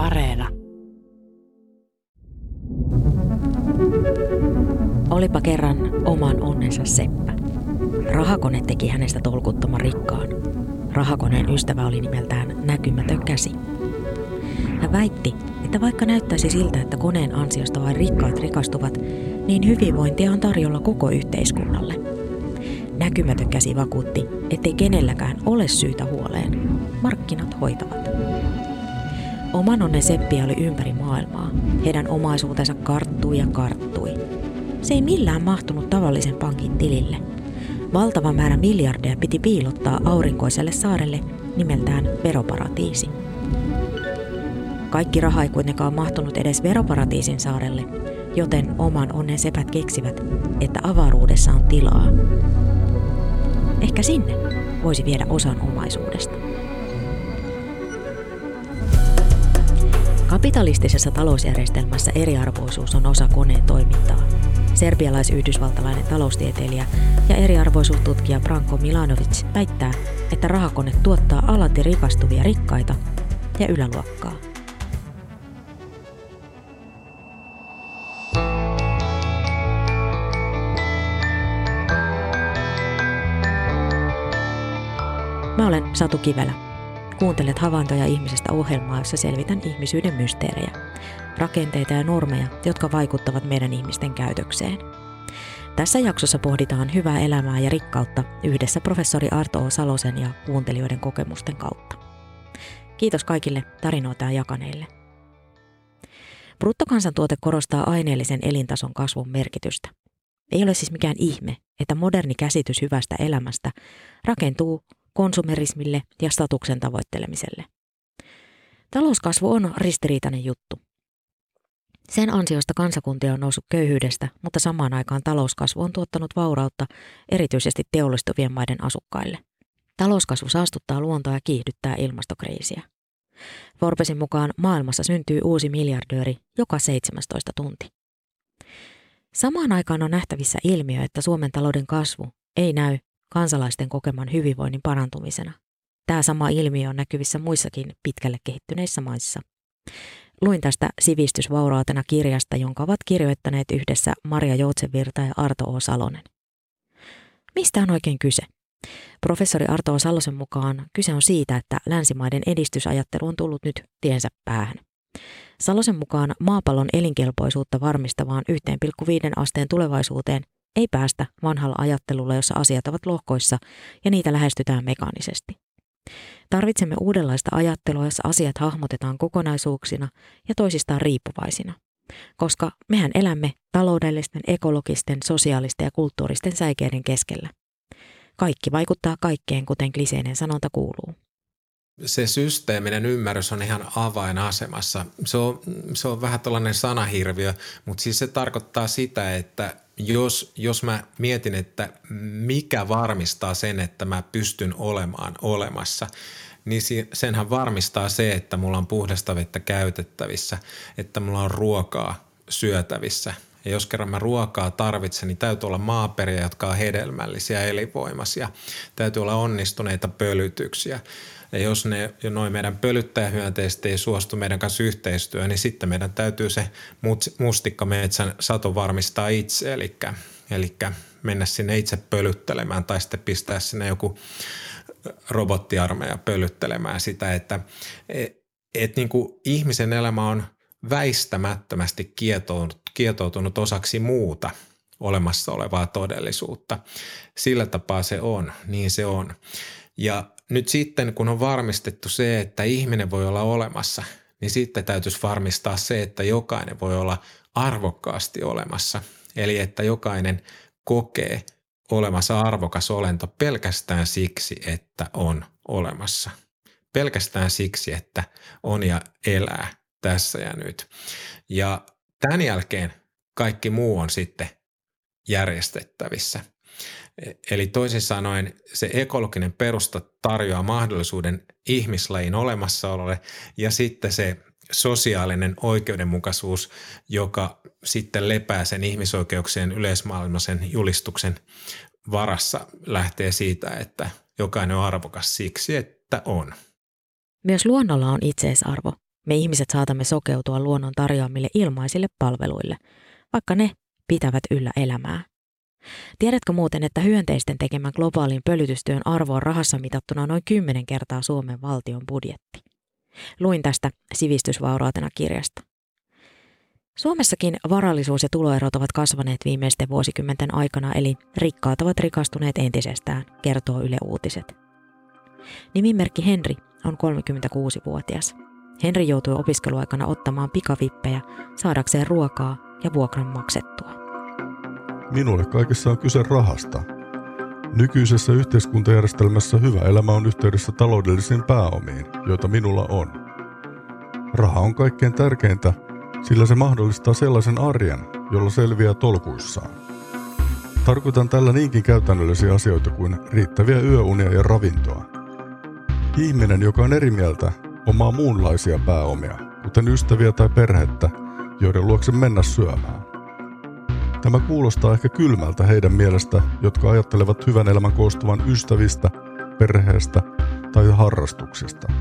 Areena. Olipa kerran oman onnensa seppä. Rahakone teki hänestä tolkuttoman rikkaan. Rahakoneen ystävä oli nimeltään näkymätön käsi. Hän väitti, että vaikka näyttäisi siltä, että koneen ansiosta vain rikkaat rikastuvat, niin hyvinvointia on tarjolla koko yhteiskunnalle. Näkymätön käsi vakuutti, ettei kenelläkään ole syytä huoleen. Markkinat hoitavat. Oman onnen seppiä oli ympäri maailmaa. Heidän omaisuutensa karttui ja karttui. Se ei millään mahtunut tavallisen pankin tilille. Valtava määrä miljardeja piti piilottaa aurinkoiselle saarelle nimeltään veroparatiisi. Kaikki raha ei kuitenkaan mahtunut edes veroparatiisin saarelle, joten oman onnen sepät keksivät, että avaruudessa on tilaa. Ehkä sinne voisi viedä osan omaisuudesta. Kapitalistisessa talousjärjestelmässä eriarvoisuus on osa koneen toimintaa. Serbialais-yhdysvaltalainen taloustieteilijä ja eriarvoisuustutkija Branko Milanovic väittää, että rahakone tuottaa alati rikastuvia rikkaita ja yläluokkaa. Mä olen Satu Kivelä. Kuuntelet havaintoja ihmisestä ohjelmaa, jossa selvitän ihmisyyden mysteerejä, rakenteita ja normeja, jotka vaikuttavat meidän ihmisten käytökseen. Tässä jaksossa pohditaan hyvää elämää ja rikkautta yhdessä professori Arto O. Salosen ja kuuntelijoiden kokemusten kautta. Kiitos kaikille tarinoita jakaneille. Bruttokansantuote korostaa aineellisen elintason kasvun merkitystä. Ei ole siis mikään ihme, että moderni käsitys hyvästä elämästä rakentuu konsumerismille ja statuksen tavoittelemiselle. Talouskasvu on ristiriitainen juttu. Sen ansiosta kansakuntia on noussut köyhyydestä, mutta samaan aikaan talouskasvu on tuottanut vaurautta erityisesti teollistuvien maiden asukkaille. Talouskasvu saastuttaa luontoa ja kiihdyttää ilmastokriisiä. Forbesin mukaan maailmassa syntyy uusi miljardööri joka 17 tunti. Samaan aikaan on nähtävissä ilmiö, että Suomen talouden kasvu ei näy kansalaisten kokeman hyvinvoinnin parantumisena. Tämä sama ilmiö on näkyvissä muissakin pitkälle kehittyneissä maissa. Luin tästä sivistysvaurautena kirjasta, jonka ovat kirjoittaneet yhdessä Maria Joutsenvirta ja Arto O. Salonen. Mistä on oikein kyse? Professori Arto. Salosen mukaan kyse on siitä, että länsimaiden edistysajattelu on tullut nyt tiensä päähän. Salosen mukaan maapallon elinkelpoisuutta varmistavaan 1,5 asteen tulevaisuuteen ei päästä vanhalla ajattelulla, jossa asiat ovat lohkoissa ja niitä lähestytään mekaanisesti. Tarvitsemme uudenlaista ajattelua, jossa asiat hahmotetaan kokonaisuuksina ja toisistaan riippuvaisina. Koska mehän elämme taloudellisten, ekologisten, sosiaalisten ja kulttuuristen säikeiden keskellä. Kaikki vaikuttaa kaikkeen, kuten kliseinen sanonta kuuluu se systeeminen ymmärrys on ihan avainasemassa. Se on, se on vähän tällainen sanahirviö, mutta siis se tarkoittaa sitä, että jos, jos mä mietin, että mikä varmistaa sen, että mä pystyn olemaan olemassa, niin senhän varmistaa se, että mulla on puhdasta vettä käytettävissä, että mulla on ruokaa syötävissä. Ja jos kerran mä ruokaa tarvitsen, niin täytyy olla maaperiä, jotka on hedelmällisiä elinvoimaisia. Täytyy olla onnistuneita pölytyksiä. Ja jos ne noin meidän pölyttäjähyönteiset ei suostu meidän kanssa yhteistyöhön, niin sitten meidän täytyy se mustikkametsän sato varmistaa itse, eli, eli mennä sinne itse pölyttelemään tai sitten pistää sinne joku robottiarmeija pölyttelemään sitä, että et, et niin kuin ihmisen elämä on väistämättömästi kietoutunut, kietoutunut osaksi muuta olemassa olevaa todellisuutta. Sillä tapaa se on, niin se on. Ja nyt sitten, kun on varmistettu se, että ihminen voi olla olemassa, niin sitten täytyisi varmistaa se, että jokainen voi olla arvokkaasti olemassa. Eli että jokainen kokee olemassa arvokas olento pelkästään siksi, että on olemassa. Pelkästään siksi, että on ja elää tässä ja nyt. Ja tämän jälkeen kaikki muu on sitten järjestettävissä. Eli toisin sanoen se ekologinen perusta tarjoaa mahdollisuuden ihmislajin olemassaololle ja sitten se sosiaalinen oikeudenmukaisuus, joka sitten lepää sen ihmisoikeuksien yleismaailmaisen julistuksen varassa, lähtee siitä, että jokainen on arvokas siksi, että on. Myös luonnolla on itseisarvo. Me ihmiset saatamme sokeutua luonnon tarjoamille ilmaisille palveluille, vaikka ne pitävät yllä elämää. Tiedätkö muuten, että hyönteisten tekemän globaalin pölytystyön arvo on rahassa mitattuna noin 10 kertaa Suomen valtion budjetti? Luin tästä sivistysvaurautena kirjasta. Suomessakin varallisuus ja tuloerot ovat kasvaneet viimeisten vuosikymmenten aikana, eli rikkaat ovat rikastuneet entisestään, kertoo Yle Uutiset. Nimimerkki Henri on 36-vuotias. Henri joutui opiskeluaikana ottamaan pikavippejä saadakseen ruokaa ja vuokran maksettua. Minulle kaikessa on kyse rahasta. Nykyisessä yhteiskuntajärjestelmässä hyvä elämä on yhteydessä taloudellisiin pääomiin, joita minulla on. Raha on kaikkein tärkeintä, sillä se mahdollistaa sellaisen arjen, jolla selviää tolkuissaan. Tarkoitan tällä niinkin käytännöllisiä asioita kuin riittäviä yöunia ja ravintoa. Ihminen, joka on eri mieltä, omaa muunlaisia pääomia, kuten ystäviä tai perhettä, joiden luokse mennä syömään. Tämä kuulostaa ehkä kylmältä heidän mielestä, jotka ajattelevat hyvän elämän koostuvan ystävistä, perheestä tai harrastuksista.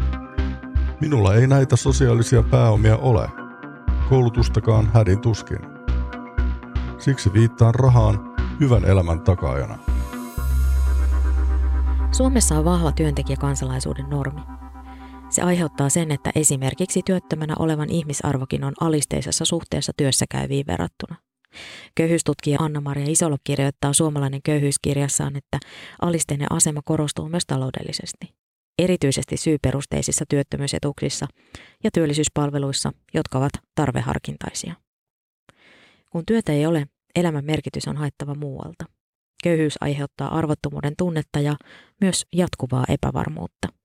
Minulla ei näitä sosiaalisia pääomia ole, koulutustakaan hädin tuskin. Siksi viittaan rahaan hyvän elämän takaajana. Suomessa on vahva työntekijäkansalaisuuden normi. Se aiheuttaa sen, että esimerkiksi työttömänä olevan ihmisarvokin on alisteisessa suhteessa työssä käyviin verrattuna. Köyhyystutkija Anna-Maria Isolo kirjoittaa suomalainen köyhyyskirjassaan, että alisteinen asema korostuu myös taloudellisesti. Erityisesti syyperusteisissa työttömyysetuuksissa ja työllisyyspalveluissa, jotka ovat tarveharkintaisia. Kun työtä ei ole, elämän merkitys on haittava muualta. Köyhyys aiheuttaa arvottomuuden tunnetta ja myös jatkuvaa epävarmuutta.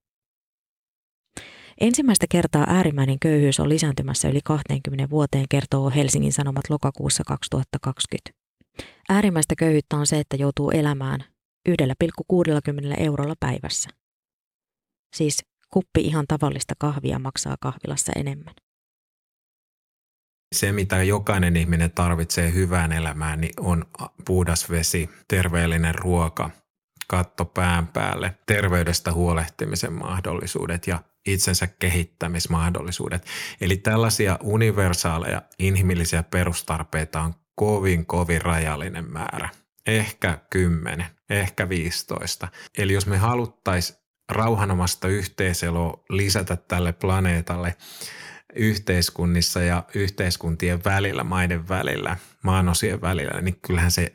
Ensimmäistä kertaa äärimmäinen köyhyys on lisääntymässä yli 20 vuoteen, kertoo Helsingin Sanomat lokakuussa 2020. Äärimmäistä köyhyyttä on se, että joutuu elämään 1,60 eurolla päivässä. Siis kuppi ihan tavallista kahvia maksaa kahvilassa enemmän. Se, mitä jokainen ihminen tarvitsee hyvään elämään, niin on puhdas vesi, terveellinen ruoka, katto pään päälle, terveydestä huolehtimisen mahdollisuudet ja itsensä kehittämismahdollisuudet. Eli tällaisia universaaleja inhimillisiä perustarpeita on kovin, kovin rajallinen määrä. Ehkä 10, ehkä 15. Eli jos me haluttaisiin rauhanomasta yhteiseloa lisätä tälle planeetalle yhteiskunnissa ja yhteiskuntien välillä, maiden välillä, maanosien välillä, niin kyllähän se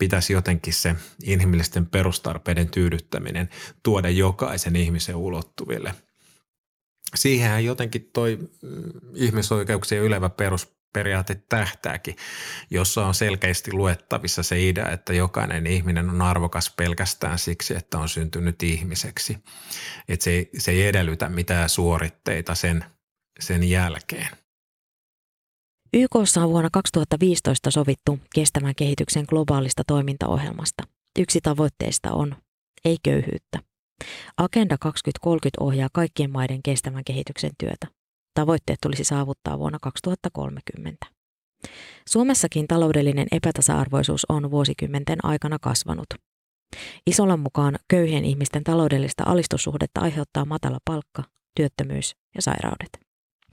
pitäisi jotenkin se inhimillisten perustarpeiden tyydyttäminen tuoda jokaisen ihmisen ulottuville – siihenhän jotenkin toi mm, ihmisoikeuksien ylevä perusperiaate tähtääkin, jossa on selkeästi luettavissa se idea, että jokainen ihminen on arvokas pelkästään siksi, että on syntynyt ihmiseksi. Että se, se ei edellytä mitään suoritteita sen, sen jälkeen. YKssa on vuonna 2015 sovittu kestävän kehityksen globaalista toimintaohjelmasta. Yksi tavoitteista on ei köyhyyttä. Agenda 2030 ohjaa kaikkien maiden kestävän kehityksen työtä. Tavoitteet tulisi saavuttaa vuonna 2030. Suomessakin taloudellinen epätasa-arvoisuus on vuosikymmenten aikana kasvanut. Isolan mukaan köyhien ihmisten taloudellista alistussuhdetta aiheuttaa matala palkka, työttömyys ja sairaudet.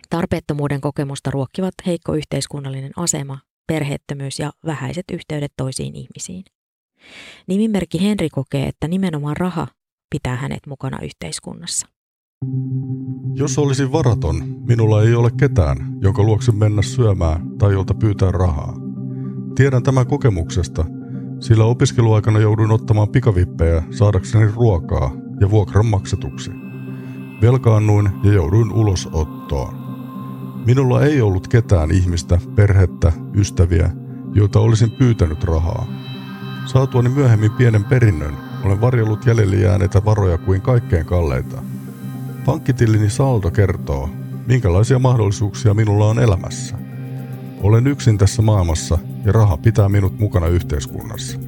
Tarpeettomuuden kokemusta ruokkivat heikko yhteiskunnallinen asema, perheettömyys ja vähäiset yhteydet toisiin ihmisiin. Nimimerkki Henri kokee, että nimenomaan raha pitää hänet mukana yhteiskunnassa. Jos olisin varaton, minulla ei ole ketään, jonka luokse mennä syömään tai jolta pyytää rahaa. Tiedän tämän kokemuksesta, sillä opiskeluaikana jouduin ottamaan pikavippejä saadakseni ruokaa ja vuokran maksetuksi. Velkaannuin ja jouduin ulosottoon. Minulla ei ollut ketään ihmistä, perhettä, ystäviä, joilta olisin pyytänyt rahaa. Saatuani myöhemmin pienen perinnön, olen varjellut jäljelle jääneitä varoja kuin kaikkein kalleita. Pankkitillini saldo kertoo, minkälaisia mahdollisuuksia minulla on elämässä. Olen yksin tässä maailmassa ja raha pitää minut mukana yhteiskunnassa.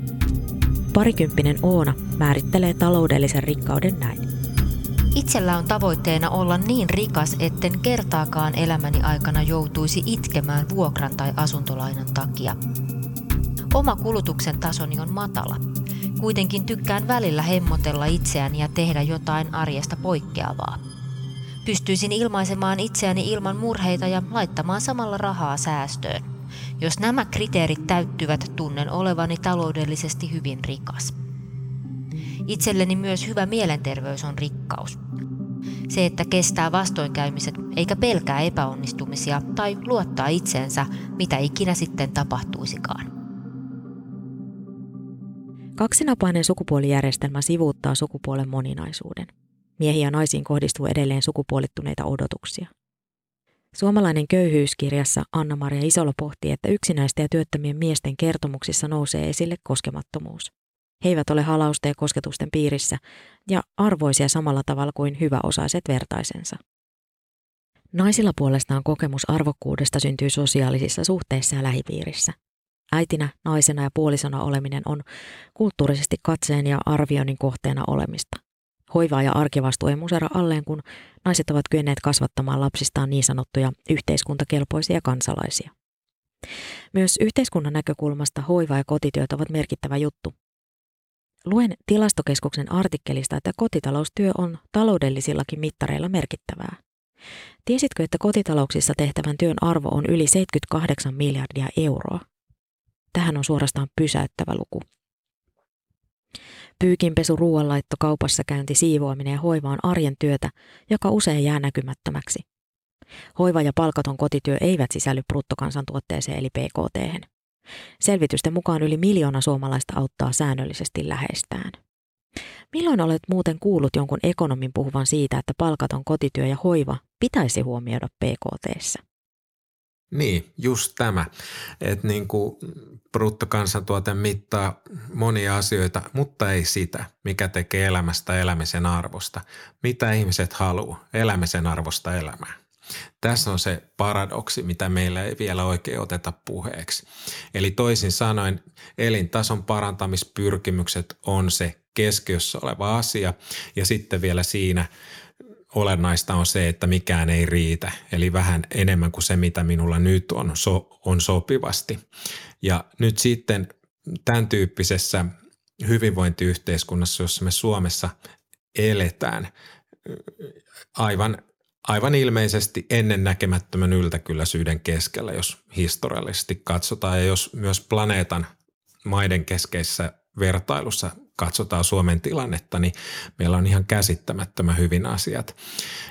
Parikymppinen Oona määrittelee taloudellisen rikkauden näin. Itsellä on tavoitteena olla niin rikas, etten kertaakaan elämäni aikana joutuisi itkemään vuokran tai asuntolainan takia. Oma kulutuksen tasoni on matala, Kuitenkin tykkään välillä hemmotella itseäni ja tehdä jotain arjesta poikkeavaa. Pystyisin ilmaisemaan itseäni ilman murheita ja laittamaan samalla rahaa säästöön. Jos nämä kriteerit täyttyvät, tunnen olevani taloudellisesti hyvin rikas. Itselleni myös hyvä mielenterveys on rikkaus. Se, että kestää vastoinkäymiset eikä pelkää epäonnistumisia tai luottaa itseensä, mitä ikinä sitten tapahtuisikaan. Kaksinapainen sukupuolijärjestelmä sivuuttaa sukupuolen moninaisuuden. Miehiä ja naisiin kohdistuu edelleen sukupuolittuneita odotuksia. Suomalainen köyhyyskirjassa Anna-Maria Isolo pohtii, että yksinäisten ja työttömien miesten kertomuksissa nousee esille koskemattomuus. He eivät ole halausten ja kosketusten piirissä ja arvoisia samalla tavalla kuin hyväosaiset vertaisensa. Naisilla puolestaan kokemus arvokkuudesta syntyy sosiaalisissa suhteissa ja lähipiirissä. Äitinä, naisena ja puolisona oleminen on kulttuurisesti katseen ja arvioinnin kohteena olemista. Hoivaa ja arkivastuu ei musera alleen, kun naiset ovat kyenneet kasvattamaan lapsistaan niin sanottuja yhteiskuntakelpoisia kansalaisia. Myös yhteiskunnan näkökulmasta hoiva- ja kotityöt ovat merkittävä juttu. Luen tilastokeskuksen artikkelista, että kotitaloustyö on taloudellisillakin mittareilla merkittävää. Tiesitkö, että kotitalouksissa tehtävän työn arvo on yli 78 miljardia euroa? Tähän on suorastaan pysäyttävä luku. Pyykinpesu, ruoanlaitto, kaupassa käynti, siivoaminen ja hoiva on arjen työtä, joka usein jää näkymättömäksi. Hoiva ja palkaton kotityö eivät sisälly bruttokansantuotteeseen eli PKT. Selvitysten mukaan yli miljoona suomalaista auttaa säännöllisesti läheistään. Milloin olet muuten kuullut jonkun ekonomin puhuvan siitä, että palkaton kotityö ja hoiva pitäisi huomioida PKTssä? Niin, just tämä, että niin kuin bruttokansantuote mittaa monia asioita, mutta ei sitä, mikä tekee elämästä elämisen arvosta. Mitä ihmiset haluaa elämisen arvosta elämää. Tässä on se paradoksi, mitä meillä ei vielä oikein oteta puheeksi. Eli toisin sanoen elintason parantamispyrkimykset on se keskiössä oleva asia ja sitten vielä siinä olennaista on se, että mikään ei riitä, eli vähän enemmän kuin se, mitä minulla nyt on, so, on sopivasti. Ja nyt sitten tämän tyyppisessä hyvinvointiyhteiskunnassa, jossa me Suomessa eletään aivan, aivan ilmeisesti ennen näkemättömän yltäkylläisyyden keskellä, jos historiallisesti katsotaan ja jos myös planeetan maiden keskeisessä vertailussa katsotaan Suomen tilannetta, niin meillä on ihan käsittämättömän hyvin asiat.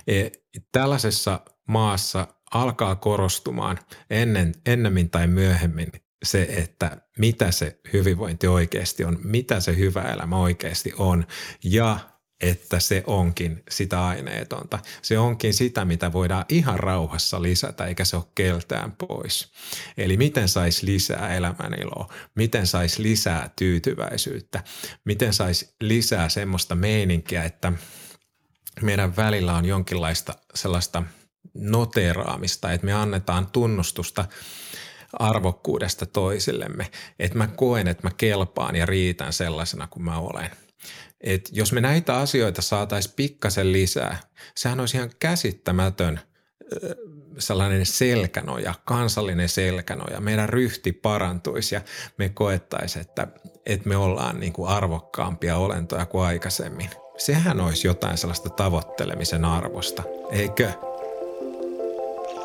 E, tällaisessa maassa alkaa korostumaan ennen, ennemmin tai myöhemmin se, että mitä se hyvinvointi oikeasti on, mitä se hyvä elämä oikeasti on ja että se onkin sitä aineetonta. Se onkin sitä, mitä voidaan ihan rauhassa lisätä, eikä se ole keltään pois. Eli miten saisi lisää elämäniloa, miten saisi lisää tyytyväisyyttä, miten saisi lisää semmoista meininkiä, että meidän välillä on jonkinlaista sellaista noteraamista, että me annetaan tunnustusta arvokkuudesta toisillemme, että mä koen, että mä kelpaan ja riitän sellaisena kuin mä olen – et jos me näitä asioita saataisiin pikkasen lisää, sehän olisi ihan käsittämätön sellainen selkänoja, kansallinen selkänoja. Meidän ryhti parantuisi ja me koettaisiin, että, että me ollaan niin kuin arvokkaampia olentoja kuin aikaisemmin. Sehän olisi jotain sellaista tavoittelemisen arvosta, eikö?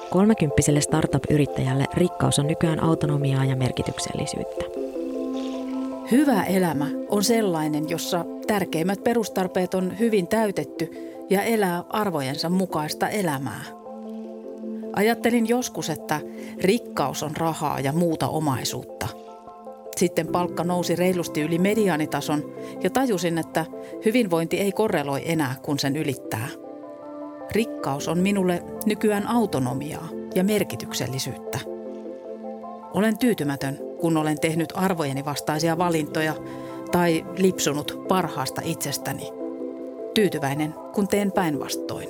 Kolmekymppiselle startup-yrittäjälle rikkaus on nykyään autonomiaa ja merkityksellisyyttä. Hyvä elämä on sellainen, jossa tärkeimmät perustarpeet on hyvin täytetty ja elää arvojensa mukaista elämää. Ajattelin joskus, että rikkaus on rahaa ja muuta omaisuutta. Sitten palkka nousi reilusti yli mediaanitason ja tajusin, että hyvinvointi ei korreloi enää, kun sen ylittää. Rikkaus on minulle nykyään autonomiaa ja merkityksellisyyttä. Olen tyytymätön, kun olen tehnyt arvojeni vastaisia valintoja tai lipsunut parhaasta itsestäni. Tyytyväinen, kun teen päinvastoin.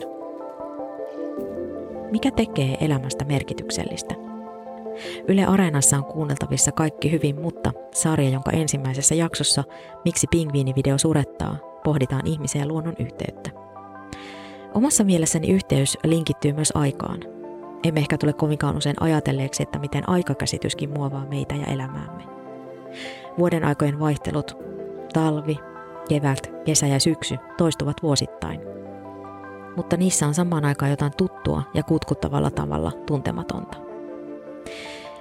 Mikä tekee elämästä merkityksellistä? Yle Areenassa on kuunneltavissa Kaikki hyvin, mutta sarja, jonka ensimmäisessä jaksossa Miksi pingviinivideo surettaa, pohditaan ihmisen ja luonnon yhteyttä. Omassa mielessäni yhteys linkittyy myös aikaan – emme ehkä tule kovinkaan usein ajatelleeksi, että miten aikakäsityskin muovaa meitä ja elämäämme. Vuoden aikojen vaihtelut, talvi, kevät, kesä ja syksy toistuvat vuosittain. mutta niissä on samaan aikaan jotain tuttua ja kutkuttavalla tavalla tuntematonta.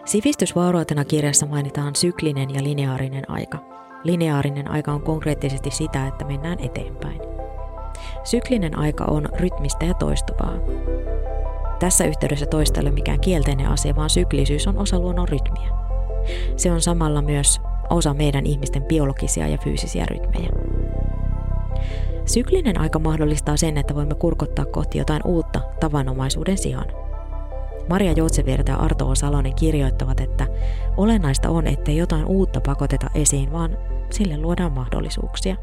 Sivistysvaurautena kirjassa mainitaan syklinen ja lineaarinen aika. Lineaarinen aika on konkreettisesti sitä, että mennään eteenpäin. Syklinen aika on rytmistä ja toistuvaa. Tässä yhteydessä toista ole mikään kielteinen asia, vaan syklisyys on osa luonnon rytmiä. Se on samalla myös osa meidän ihmisten biologisia ja fyysisiä rytmejä. Syklinen aika mahdollistaa sen, että voimme kurkottaa kohti jotain uutta tavanomaisuuden sijaan. Maria Joutsevirta ja Arto. Salonen kirjoittavat, että olennaista on, ettei jotain uutta pakoteta esiin, vaan sille luodaan mahdollisuuksia.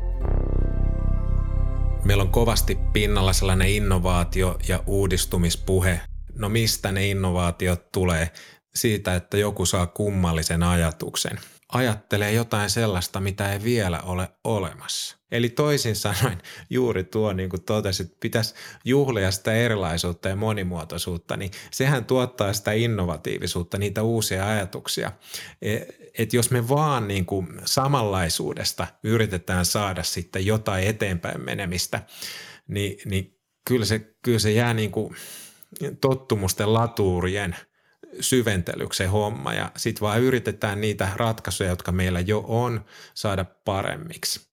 Meillä on kovasti pinnalla sellainen innovaatio- ja uudistumispuhe. No mistä ne innovaatiot tulee? Siitä, että joku saa kummallisen ajatuksen – ajattelee jotain sellaista, mitä ei vielä ole olemassa. Eli toisin sanoen juuri tuo, niin kuin totesit, pitäisi juhlia sitä erilaisuutta ja monimuotoisuutta, niin sehän tuottaa sitä innovatiivisuutta, niitä uusia ajatuksia. E, että jos me vaan niin kuin samanlaisuudesta yritetään saada sitten jotain eteenpäin menemistä, niin, niin kyllä, se, kyllä se jää niin kuin tottumusten latuurien – syventelyksi homma ja sitten vaan yritetään niitä ratkaisuja, jotka meillä jo on, saada paremmiksi.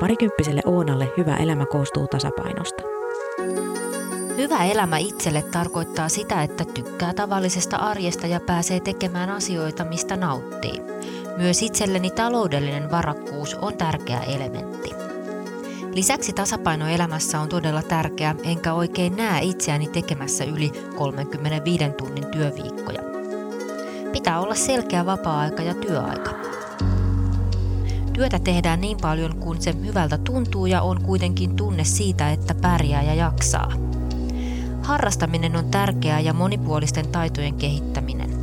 Parikymppiselle Oonalle hyvä elämä koostuu tasapainosta. Hyvä elämä itselle tarkoittaa sitä, että tykkää tavallisesta arjesta ja pääsee tekemään asioita, mistä nauttii. Myös itselleni taloudellinen varakkuus on tärkeä elementti. Lisäksi tasapaino elämässä on todella tärkeä, enkä oikein näe itseäni tekemässä yli 35 tunnin työviikkoja. Pitää olla selkeä vapaa-aika ja työaika. Työtä tehdään niin paljon, kun se hyvältä tuntuu ja on kuitenkin tunne siitä, että pärjää ja jaksaa. Harrastaminen on tärkeää ja monipuolisten taitojen kehittäminen.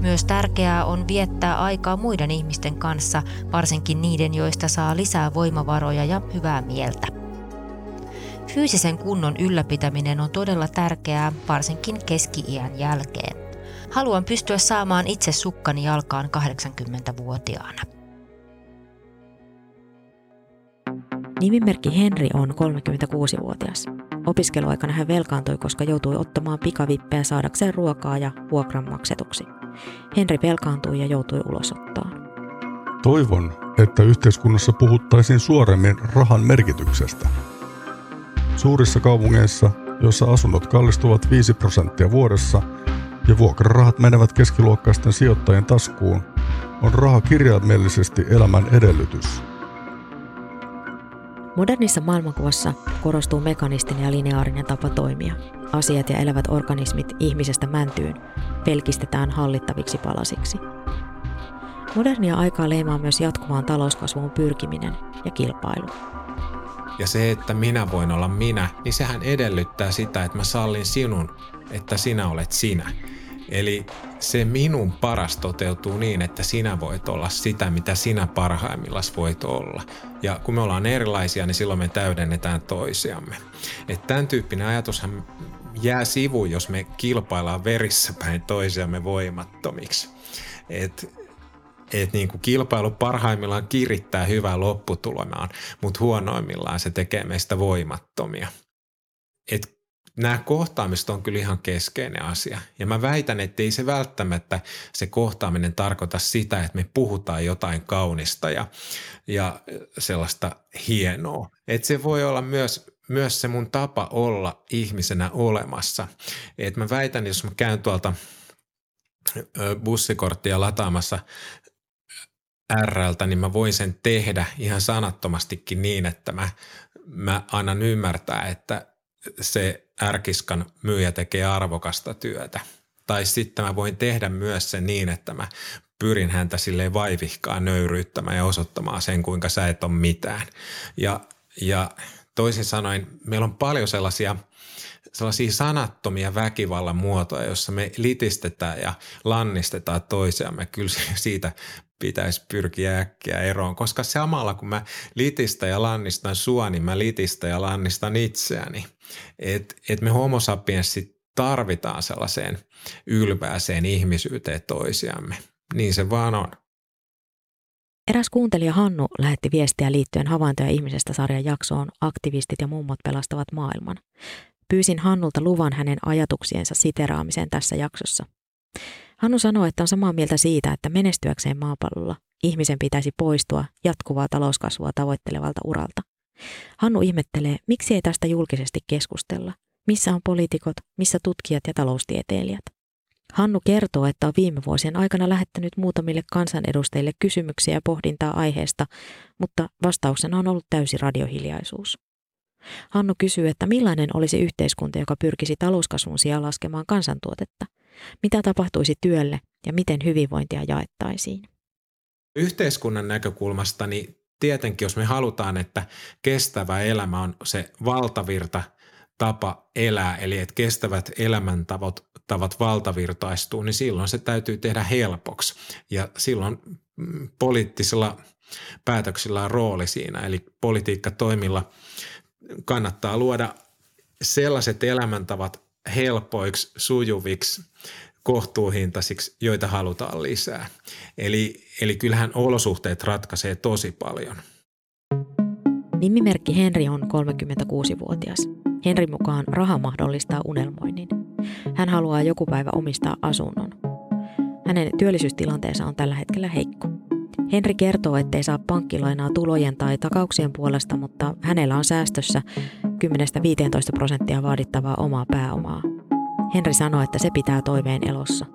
Myös tärkeää on viettää aikaa muiden ihmisten kanssa, varsinkin niiden, joista saa lisää voimavaroja ja hyvää mieltä. Fyysisen kunnon ylläpitäminen on todella tärkeää, varsinkin keski-iän jälkeen. Haluan pystyä saamaan itse sukkani jalkaan 80-vuotiaana. Nimimerkki Henri on 36-vuotias. Opiskeluaikana hän velkaantui, koska joutui ottamaan pikavippejä saadakseen ruokaa ja vuokran maksetuksi. Henri velkaantui ja joutui ulosottoon. Toivon, että yhteiskunnassa puhuttaisiin suoremmin rahan merkityksestä. Suurissa kaupungeissa, joissa asunnot kallistuvat 5 prosenttia vuodessa ja vuokrarahat menevät keskiluokkaisten sijoittajien taskuun, on raha kirjaimellisesti elämän edellytys. Modernissa maailmankuvassa korostuu mekanistinen ja lineaarinen tapa toimia. Asiat ja elävät organismit ihmisestä mäntyyn pelkistetään hallittaviksi palasiksi. Modernia aikaa leimaa myös jatkuvaan talouskasvuun pyrkiminen ja kilpailu. Ja se, että minä voin olla minä, niin sehän edellyttää sitä, että mä sallin sinun, että sinä olet sinä. Eli se minun paras toteutuu niin, että sinä voit olla sitä, mitä sinä parhaimmillaan voit olla. Ja kun me ollaan erilaisia, niin silloin me täydennetään toisiamme. Että tämän tyyppinen ajatushan jää sivu, jos me kilpaillaan verissä päin toisiamme voimattomiksi. Et, et niin kuin kilpailu parhaimmillaan kirittää hyvää lopputulemaan, mutta huonoimmillaan se tekee meistä voimattomia. Et nämä kohtaamiset on kyllä ihan keskeinen asia. Ja mä väitän, että ei se välttämättä se kohtaaminen tarkoita sitä, että me puhutaan jotain kaunista ja, ja sellaista hienoa. Että se voi olla myös myös se mun tapa olla ihmisenä olemassa. Et mä väitän, jos mä käyn tuolta bussikorttia lataamassa RLtä, niin mä voin sen tehdä ihan sanattomastikin niin, että mä, mä annan ymmärtää, että se ärkiskan myyjä tekee arvokasta työtä. Tai sitten mä voin tehdä myös sen niin, että mä pyrin häntä silleen vaivihkaa nöyryyttämään ja osoittamaan sen, kuinka sä et ole mitään. Ja, ja toisin sanoen meillä on paljon sellaisia sellaisia sanattomia väkivallan muotoja, joissa me litistetään ja lannistetaan toisiamme. Kyllä siitä pitäisi pyrkiä äkkiä eroon, koska samalla kun mä litistä ja lannistan sua, niin mä litistä ja lannistan itseäni. Että et me homo sapienssit tarvitaan sellaiseen ylvääseen ihmisyyteen toisiamme. Niin se vaan on. Eräs kuuntelija Hannu lähetti viestiä liittyen havaintoja ihmisestä sarjan jaksoon Aktivistit ja mummot pelastavat maailman. Pyysin Hannulta luvan hänen ajatuksiensa siteraamiseen tässä jaksossa. Hannu sanoi, että on samaa mieltä siitä, että menestyäkseen maapallolla ihmisen pitäisi poistua jatkuvaa talouskasvua tavoittelevalta uralta. Hannu ihmettelee, miksi ei tästä julkisesti keskustella. Missä on poliitikot, missä tutkijat ja taloustieteilijät? Hannu kertoo, että on viime vuosien aikana lähettänyt muutamille kansanedustajille kysymyksiä ja pohdintaa aiheesta, mutta vastauksena on ollut täysi radiohiljaisuus. Hannu kysyy, että millainen olisi yhteiskunta, joka pyrkisi talouskasvun sijaan laskemaan kansantuotetta. Mitä tapahtuisi työlle ja miten hyvinvointia jaettaisiin? Yhteiskunnan näkökulmasta niin tietenkin, jos me halutaan, että kestävä elämä on se valtavirta tapa elää, eli että kestävät elämäntavat tavat valtavirtaistuu, niin silloin se täytyy tehdä helpoksi. Ja silloin mm, poliittisilla päätöksillä on rooli siinä, eli politiikkatoimilla kannattaa luoda sellaiset elämäntavat helpoiksi, sujuviksi, kohtuuhintaisiksi, joita halutaan lisää. Eli, eli kyllähän olosuhteet ratkaisee tosi paljon. Nimimerkki Henri on 36-vuotias. Henri mukaan raha mahdollistaa unelmoinnin. Hän haluaa joku päivä omistaa asunnon. Hänen työllisyystilanteensa on tällä hetkellä heikko. Henri kertoo, ettei saa pankkilainaa tulojen tai takauksien puolesta, mutta hänellä on säästössä 10-15 prosenttia vaadittavaa omaa pääomaa. Henri sanoo, että se pitää toiveen elossa.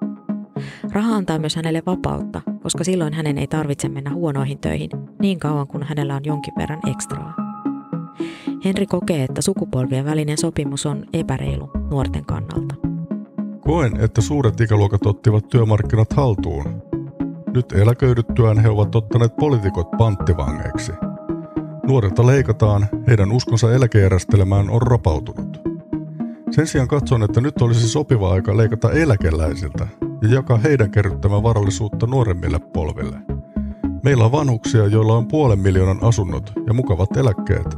Raha antaa myös hänelle vapautta, koska silloin hänen ei tarvitse mennä huonoihin töihin niin kauan kuin hänellä on jonkin verran ekstraa. Henri kokee, että sukupolvien välinen sopimus on epäreilu nuorten kannalta. Koen, että suuret ikäluokat ottivat työmarkkinat haltuun. Nyt eläköidyttyään he ovat ottaneet poliitikot panttivangeiksi. Nuorilta leikataan, heidän uskonsa eläkejärjestelmään on rapautunut. Sen sijaan katson, että nyt olisi sopiva aika leikata eläkeläisiltä ja jakaa heidän kerryttämää varallisuutta nuoremmille polville. Meillä on vanhuksia, joilla on puolen miljoonan asunnot ja mukavat eläkkeet.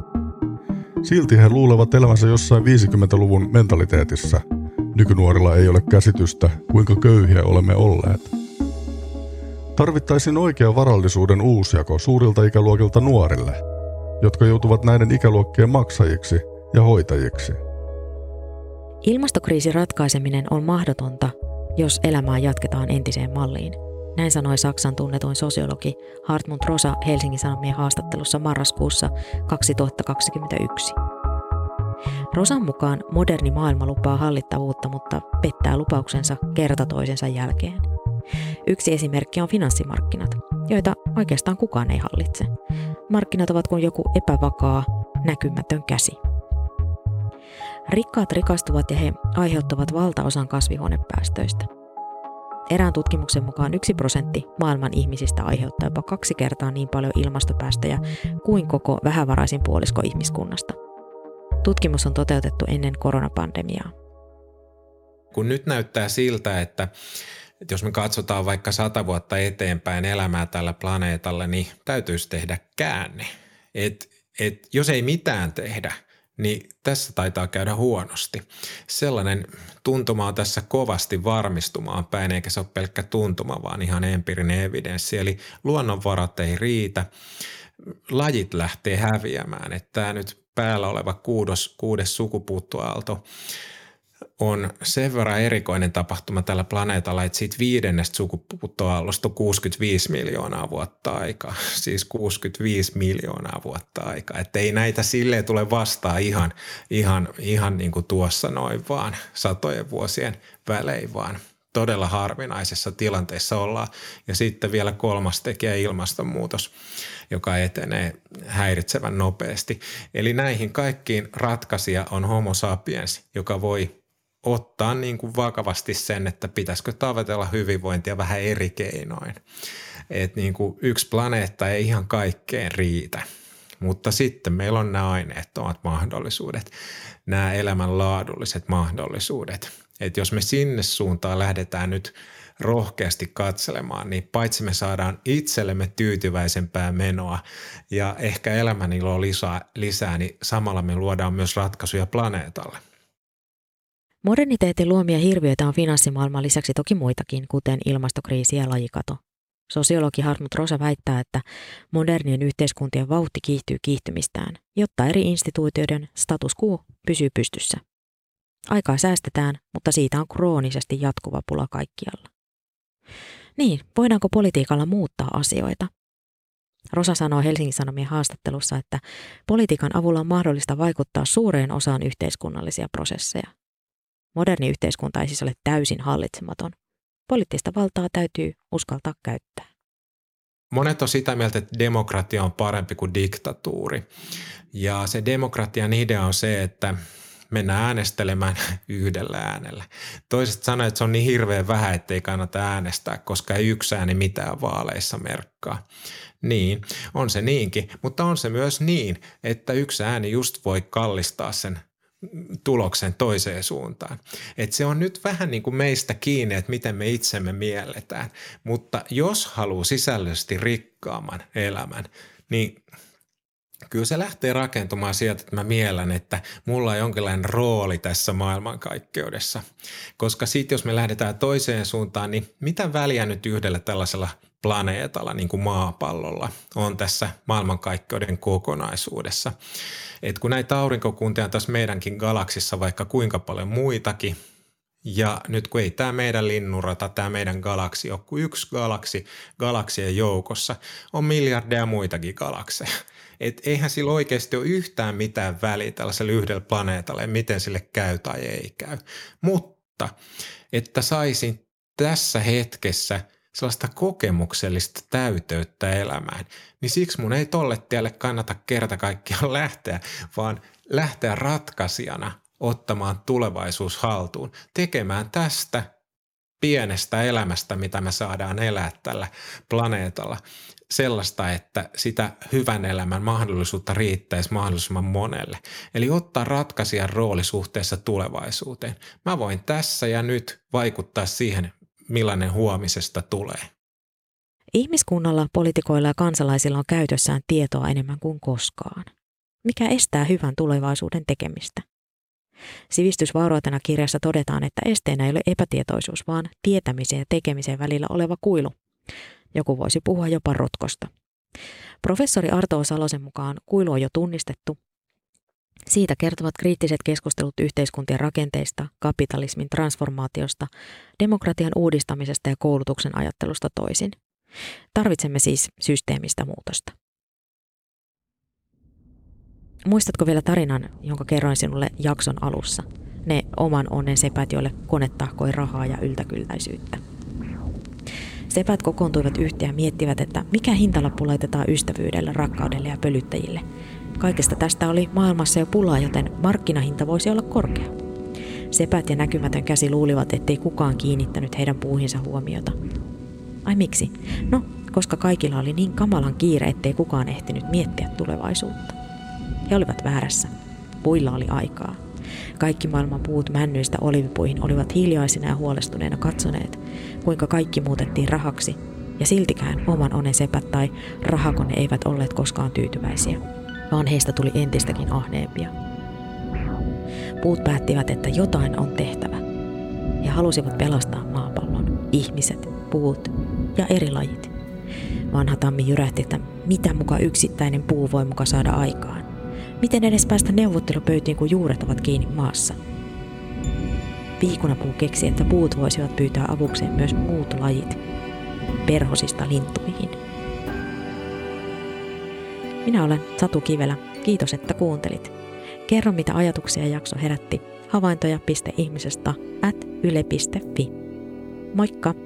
Silti he luulevat elämänsä jossain 50-luvun mentaliteetissa. Nykynuorilla ei ole käsitystä, kuinka köyhiä olemme olleet. Tarvittaisiin oikea varallisuuden uusjako suurilta ikäluokilta nuorille, jotka joutuvat näiden ikäluokkien maksajiksi ja hoitajiksi. Ilmastokriisin ratkaiseminen on mahdotonta, jos elämää jatketaan entiseen malliin. Näin sanoi Saksan tunnetuin sosiologi Hartmut Rosa Helsingin Sanomien haastattelussa marraskuussa 2021. Rosan mukaan moderni maailma lupaa hallittavuutta, mutta pettää lupauksensa kerta toisensa jälkeen. Yksi esimerkki on finanssimarkkinat, joita oikeastaan kukaan ei hallitse. Markkinat ovat kuin joku epävakaa, näkymätön käsi. Rikkaat rikastuvat ja he aiheuttavat valtaosan kasvihuonepäästöistä. Erään tutkimuksen mukaan yksi prosentti maailman ihmisistä aiheuttaa jopa kaksi kertaa niin paljon ilmastopäästöjä kuin koko vähävaraisin puolisko ihmiskunnasta. Tutkimus on toteutettu ennen koronapandemiaa. Kun nyt näyttää siltä, että että jos me katsotaan vaikka sata vuotta eteenpäin elämää tällä planeetalla, niin täytyisi tehdä käänne. Et, et jos ei mitään tehdä, niin tässä taitaa käydä huonosti. Sellainen tuntuma on tässä kovasti varmistumaan päin, eikä se ole pelkkä tuntuma, vaan ihan empiirinen evidenssi. Eli luonnonvarat ei riitä, lajit lähtee häviämään. Että tämä nyt päällä oleva kuudes, kuudes sukupuuttoaalto on sen verran erikoinen tapahtuma tällä planeetalla, että siitä viidennestä sukupuuttoaallosta on 65 miljoonaa vuotta aikaa. Siis 65 miljoonaa vuotta aikaa. Että ei näitä silleen tule vastaan ihan, ihan, ihan niin kuin tuossa noin vaan satojen vuosien välein, vaan todella harvinaisessa tilanteessa ollaan. Ja sitten vielä kolmas tekee ilmastonmuutos, joka etenee häiritsevän nopeasti. Eli näihin kaikkiin ratkaisija on homo sapiens, joka voi ottaa niin kuin vakavasti sen, että pitäisikö tavoitella hyvinvointia vähän eri keinoin. Että niin kuin yksi planeetta ei ihan kaikkeen riitä, mutta sitten meillä on nämä aineettomat mahdollisuudet, nämä elämänlaadulliset mahdollisuudet. Että jos me sinne suuntaan lähdetään nyt rohkeasti katselemaan, niin paitsi me saadaan itsellemme tyytyväisempää menoa ja ehkä elämäniloa lisää, lisää, niin samalla me luodaan myös ratkaisuja planeetalle – Moderniteetin luomia hirviöitä on finanssimaailman lisäksi toki muitakin, kuten ilmastokriisi ja lajikato. Sosiologi Hartmut Rosa väittää, että modernien yhteiskuntien vauhti kiihtyy kiihtymistään, jotta eri instituutioiden status quo pysyy pystyssä. Aikaa säästetään, mutta siitä on kroonisesti jatkuva pula kaikkialla. Niin, voidaanko politiikalla muuttaa asioita? Rosa sanoo Helsingin Sanomien haastattelussa, että politiikan avulla on mahdollista vaikuttaa suureen osaan yhteiskunnallisia prosesseja. Moderni yhteiskunta ei siis ole täysin hallitsematon. Poliittista valtaa täytyy uskaltaa käyttää. Monet on sitä mieltä, että demokratia on parempi kuin diktatuuri. Ja se demokratian idea on se, että mennään äänestelemään yhdellä äänellä. Toiset sanoivat, että se on niin hirveän vähän, ettei kannata äänestää, koska ei yksi ääni mitään vaaleissa merkkaa. Niin, on se niinkin, mutta on se myös niin, että yksi ääni just voi kallistaa sen tuloksen toiseen suuntaan. Et se on nyt vähän niin kuin meistä kiinni, että miten me itsemme mielletään. Mutta jos haluaa sisällöllisesti rikkaamman elämän, niin kyllä se lähtee rakentumaan sieltä, että mä miellän, että mulla on jonkinlainen rooli tässä maailmankaikkeudessa. Koska sitten jos me lähdetään toiseen suuntaan, niin mitä väliä nyt yhdellä tällaisella planeetalla, niin kuin maapallolla, on tässä maailmankaikkeuden kokonaisuudessa. Et kun näitä aurinkokuntia on tässä meidänkin galaksissa vaikka kuinka paljon muitakin, ja nyt kun ei tämä meidän linnurata, tämä meidän galaksi ole kuin yksi galaksi galaksien joukossa, on miljardeja muitakin galakseja. Et eihän sillä oikeasti ole yhtään mitään väliä tällaiselle yhdellä planeetalle, miten sille käy tai ei käy. Mutta että saisin tässä hetkessä – sellaista kokemuksellista täyteyttä elämään, niin siksi mun ei tolle tielle kannata kerta kaikkiaan lähteä, vaan lähteä ratkaisijana ottamaan tulevaisuus haltuun, tekemään tästä pienestä elämästä, mitä me saadaan elää tällä planeetalla, sellaista, että sitä hyvän elämän mahdollisuutta riittäisi mahdollisimman monelle. Eli ottaa ratkaisijan rooli suhteessa tulevaisuuteen. Mä voin tässä ja nyt vaikuttaa siihen, millainen huomisesta tulee. Ihmiskunnalla, poliitikoilla ja kansalaisilla on käytössään tietoa enemmän kuin koskaan. Mikä estää hyvän tulevaisuuden tekemistä? Sivistysvaurautena kirjassa todetaan, että esteenä ei ole epätietoisuus, vaan tietämisen ja tekemisen välillä oleva kuilu. Joku voisi puhua jopa rotkosta. Professori Arto Salosen mukaan kuilu on jo tunnistettu siitä kertovat kriittiset keskustelut yhteiskuntien rakenteista, kapitalismin transformaatiosta, demokratian uudistamisesta ja koulutuksen ajattelusta toisin. Tarvitsemme siis systeemistä muutosta. Muistatko vielä tarinan, jonka kerroin sinulle jakson alussa? Ne oman onnen sepät, joille kone tahkoi rahaa ja yltäkylläisyyttä. Sepät kokoontuivat yhteen ja miettivät, että mikä hintalappu laitetaan ystävyydelle, rakkaudelle ja pölyttäjille – Kaikesta tästä oli maailmassa jo pulaa, joten markkinahinta voisi olla korkea. Sepät ja näkymätön käsi luulivat, ettei kukaan kiinnittänyt heidän puuhinsa huomiota. Ai miksi? No, koska kaikilla oli niin kamalan kiire, ettei kukaan ehtinyt miettiä tulevaisuutta. He olivat väärässä. Puilla oli aikaa. Kaikki maailman puut männyistä olivipuihin olivat hiljaisina ja huolestuneena katsoneet, kuinka kaikki muutettiin rahaksi, ja siltikään oman onen sepät tai rahakone eivät olleet koskaan tyytyväisiä vaan heistä tuli entistäkin ahneempia. Puut päättivät, että jotain on tehtävä. He halusivat pelastaa maapallon, ihmiset, puut ja eri lajit. Vanha tammi jyrähti, että mitä muka yksittäinen puu voi muka saada aikaan. Miten edes päästä neuvottelupöytiin, kun juuret ovat kiinni maassa? Viikunapuu keksi, että puut voisivat pyytää avukseen myös muut lajit, perhosista lintuihin – minä olen Satu Kivelä. Kiitos, että kuuntelit. Kerro, mitä ajatuksia jakso herätti. Havaintoja.ihmisestä at yle.fi. Moikka!